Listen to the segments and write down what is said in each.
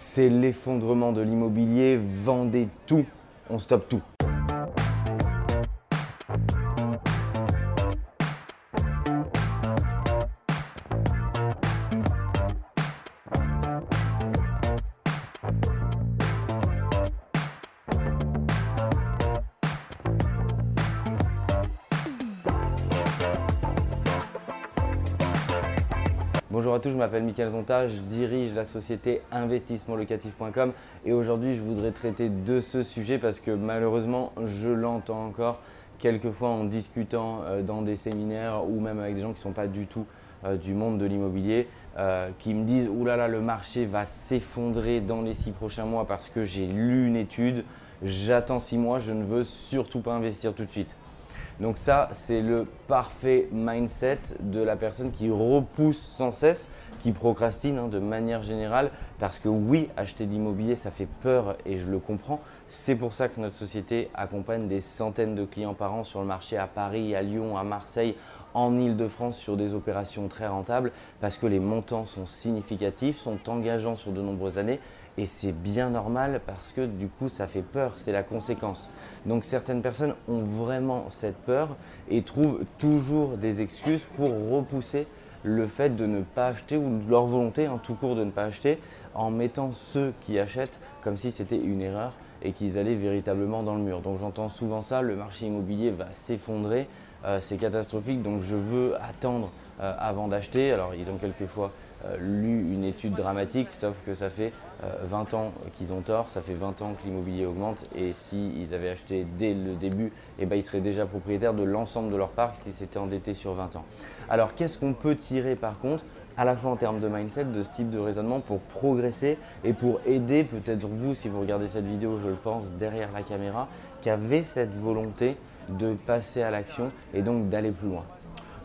C'est l'effondrement de l'immobilier, vendez tout, on stoppe tout. Bonjour à tous, je m'appelle Mickaël Zonta, je dirige la société investissementlocatif.com et aujourd'hui je voudrais traiter de ce sujet parce que malheureusement je l'entends encore quelquefois en discutant euh, dans des séminaires ou même avec des gens qui ne sont pas du tout euh, du monde de l'immobilier euh, qui me disent Ouh là là, le marché va s'effondrer dans les six prochains mois parce que j'ai lu une étude, j'attends six mois, je ne veux surtout pas investir tout de suite. Donc ça, c'est le parfait mindset de la personne qui repousse sans cesse, qui procrastine hein, de manière générale, parce que oui, acheter de l'immobilier, ça fait peur et je le comprends. C'est pour ça que notre société accompagne des centaines de clients par an sur le marché à Paris, à Lyon, à Marseille, en Ile-de-France sur des opérations très rentables, parce que les montants sont significatifs, sont engageants sur de nombreuses années et c'est bien normal parce que du coup ça fait peur, c'est la conséquence. Donc certaines personnes ont vraiment cette peur et trouvent toujours des excuses pour repousser le fait de ne pas acheter ou leur volonté en tout court de ne pas acheter en mettant ceux qui achètent comme si c'était une erreur et qu'ils allaient véritablement dans le mur. Donc j'entends souvent ça, le marché immobilier va s'effondrer, euh, c'est catastrophique donc je veux attendre euh, avant d'acheter. Alors ils ont quelquefois lu une étude dramatique, sauf que ça fait 20 euh, ans qu'ils ont tort, ça fait 20 ans que l'immobilier augmente et s'ils avaient acheté dès le début, eh ben, ils seraient déjà propriétaires de l'ensemble de leur parc si c'était endetté sur 20 ans. Alors qu'est-ce qu'on peut tirer par contre à la fois en termes de mindset, de ce type de raisonnement pour progresser et pour aider peut-être vous, si vous regardez cette vidéo, je le pense, derrière la caméra, qui avez cette volonté de passer à l'action et donc d'aller plus loin?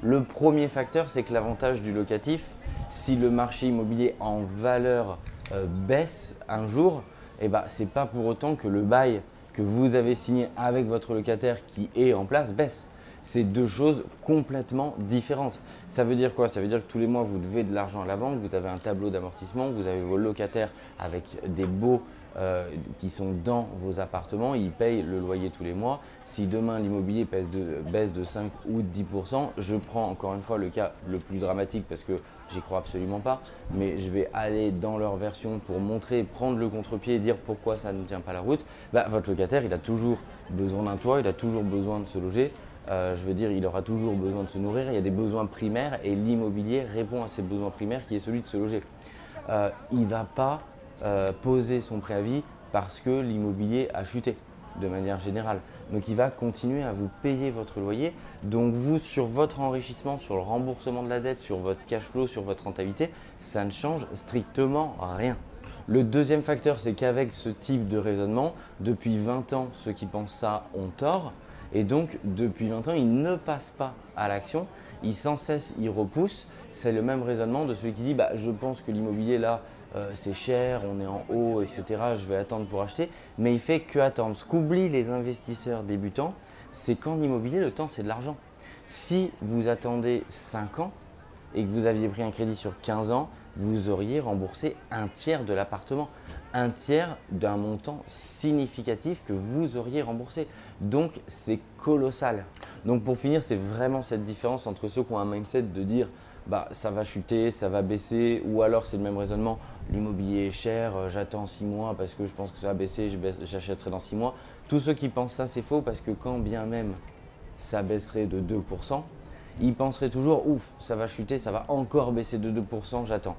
Le premier facteur, c'est que l'avantage du locatif, si le marché immobilier en valeur euh, baisse un jour, eh ben, ce n'est pas pour autant que le bail que vous avez signé avec votre locataire qui est en place baisse. C'est deux choses complètement différentes. Ça veut dire quoi? Ça veut dire que tous les mois, vous devez de l'argent à la banque, vous avez un tableau d'amortissement, vous avez vos locataires avec des baux euh, qui sont dans vos appartements, ils payent le loyer tous les mois. Si demain l'immobilier baisse de 5 ou 10%, je prends encore une fois le cas le plus dramatique parce que j'y crois absolument pas, mais je vais aller dans leur version pour montrer, prendre le contre-pied et dire pourquoi ça ne tient pas la route. Bah, votre locataire, il a toujours besoin d'un toit, il a toujours besoin de se loger. Euh, je veux dire, il aura toujours besoin de se nourrir. Il y a des besoins primaires et l'immobilier répond à ces besoins primaires qui est celui de se loger. Euh, il ne va pas euh, poser son préavis parce que l'immobilier a chuté de manière générale. Donc il va continuer à vous payer votre loyer. Donc vous, sur votre enrichissement, sur le remboursement de la dette, sur votre cash flow, sur votre rentabilité, ça ne change strictement rien. Le deuxième facteur, c'est qu'avec ce type de raisonnement, depuis 20 ans, ceux qui pensent ça ont tort. Et donc, depuis 20 ans, ils ne passent pas à l'action. Ils sans cesse, ils repoussent. C'est le même raisonnement de celui qui dit bah, Je pense que l'immobilier, là, euh, c'est cher, on est en haut, etc. Je vais attendre pour acheter. Mais il fait que attendre. Ce qu'oublient les investisseurs débutants, c'est qu'en immobilier, le temps, c'est de l'argent. Si vous attendez 5 ans et que vous aviez pris un crédit sur 15 ans, vous auriez remboursé un tiers de l'appartement, un tiers d'un montant significatif que vous auriez remboursé. Donc c'est colossal. Donc pour finir, c'est vraiment cette différence entre ceux qui ont un mindset de dire bah, ça va chuter, ça va baisser, ou alors c'est le même raisonnement, l'immobilier est cher, euh, j'attends 6 mois parce que je pense que ça va baisser, j'achèterai dans 6 mois. Tous ceux qui pensent ça, c'est faux parce que quand bien même ça baisserait de 2%, ils penseraient toujours, ouf, ça va chuter, ça va encore baisser de 2%, j'attends.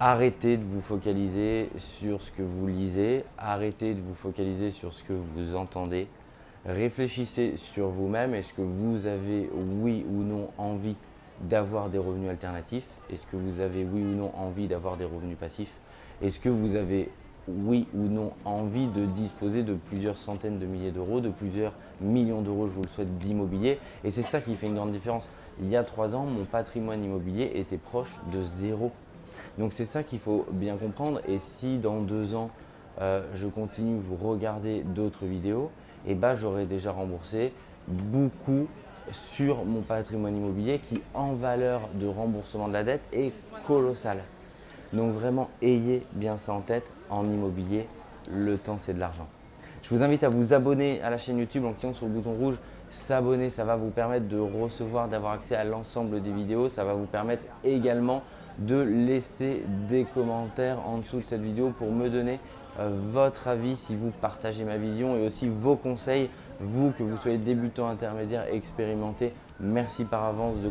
Arrêtez de vous focaliser sur ce que vous lisez, arrêtez de vous focaliser sur ce que vous entendez. Réfléchissez sur vous-même, est-ce que vous avez oui ou non envie d'avoir des revenus alternatifs? Est-ce que vous avez oui ou non envie d'avoir des revenus passifs? Est-ce que vous avez oui ou non envie de disposer de plusieurs centaines de milliers d'euros, de plusieurs millions d'euros, je vous le souhaite, d'immobilier Et c'est ça qui fait une grande différence. Il y a trois ans, mon patrimoine immobilier était proche de zéro. Donc c'est ça qu'il faut bien comprendre. Et si dans deux ans, euh, je continue, vous regardez d'autres vidéos, et eh ben, j'aurai déjà remboursé beaucoup sur mon patrimoine immobilier qui, en valeur de remboursement de la dette, est colossal. Donc vraiment, ayez bien ça en tête. En immobilier, le temps, c'est de l'argent. Je vous invite à vous abonner à la chaîne YouTube en cliquant sur le bouton rouge s'abonner. Ça va vous permettre de recevoir, d'avoir accès à l'ensemble des vidéos. Ça va vous permettre également de laisser des commentaires en dessous de cette vidéo pour me donner euh, votre avis si vous partagez ma vision et aussi vos conseils, vous que vous soyez débutant, intermédiaire, expérimenté. Merci par avance de,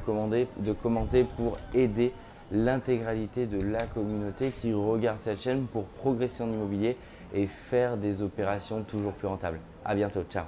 commenter pour aider l'intégralité de la communauté qui regarde cette chaîne pour progresser en immobilier et faire des opérations toujours plus rentables. À bientôt, ciao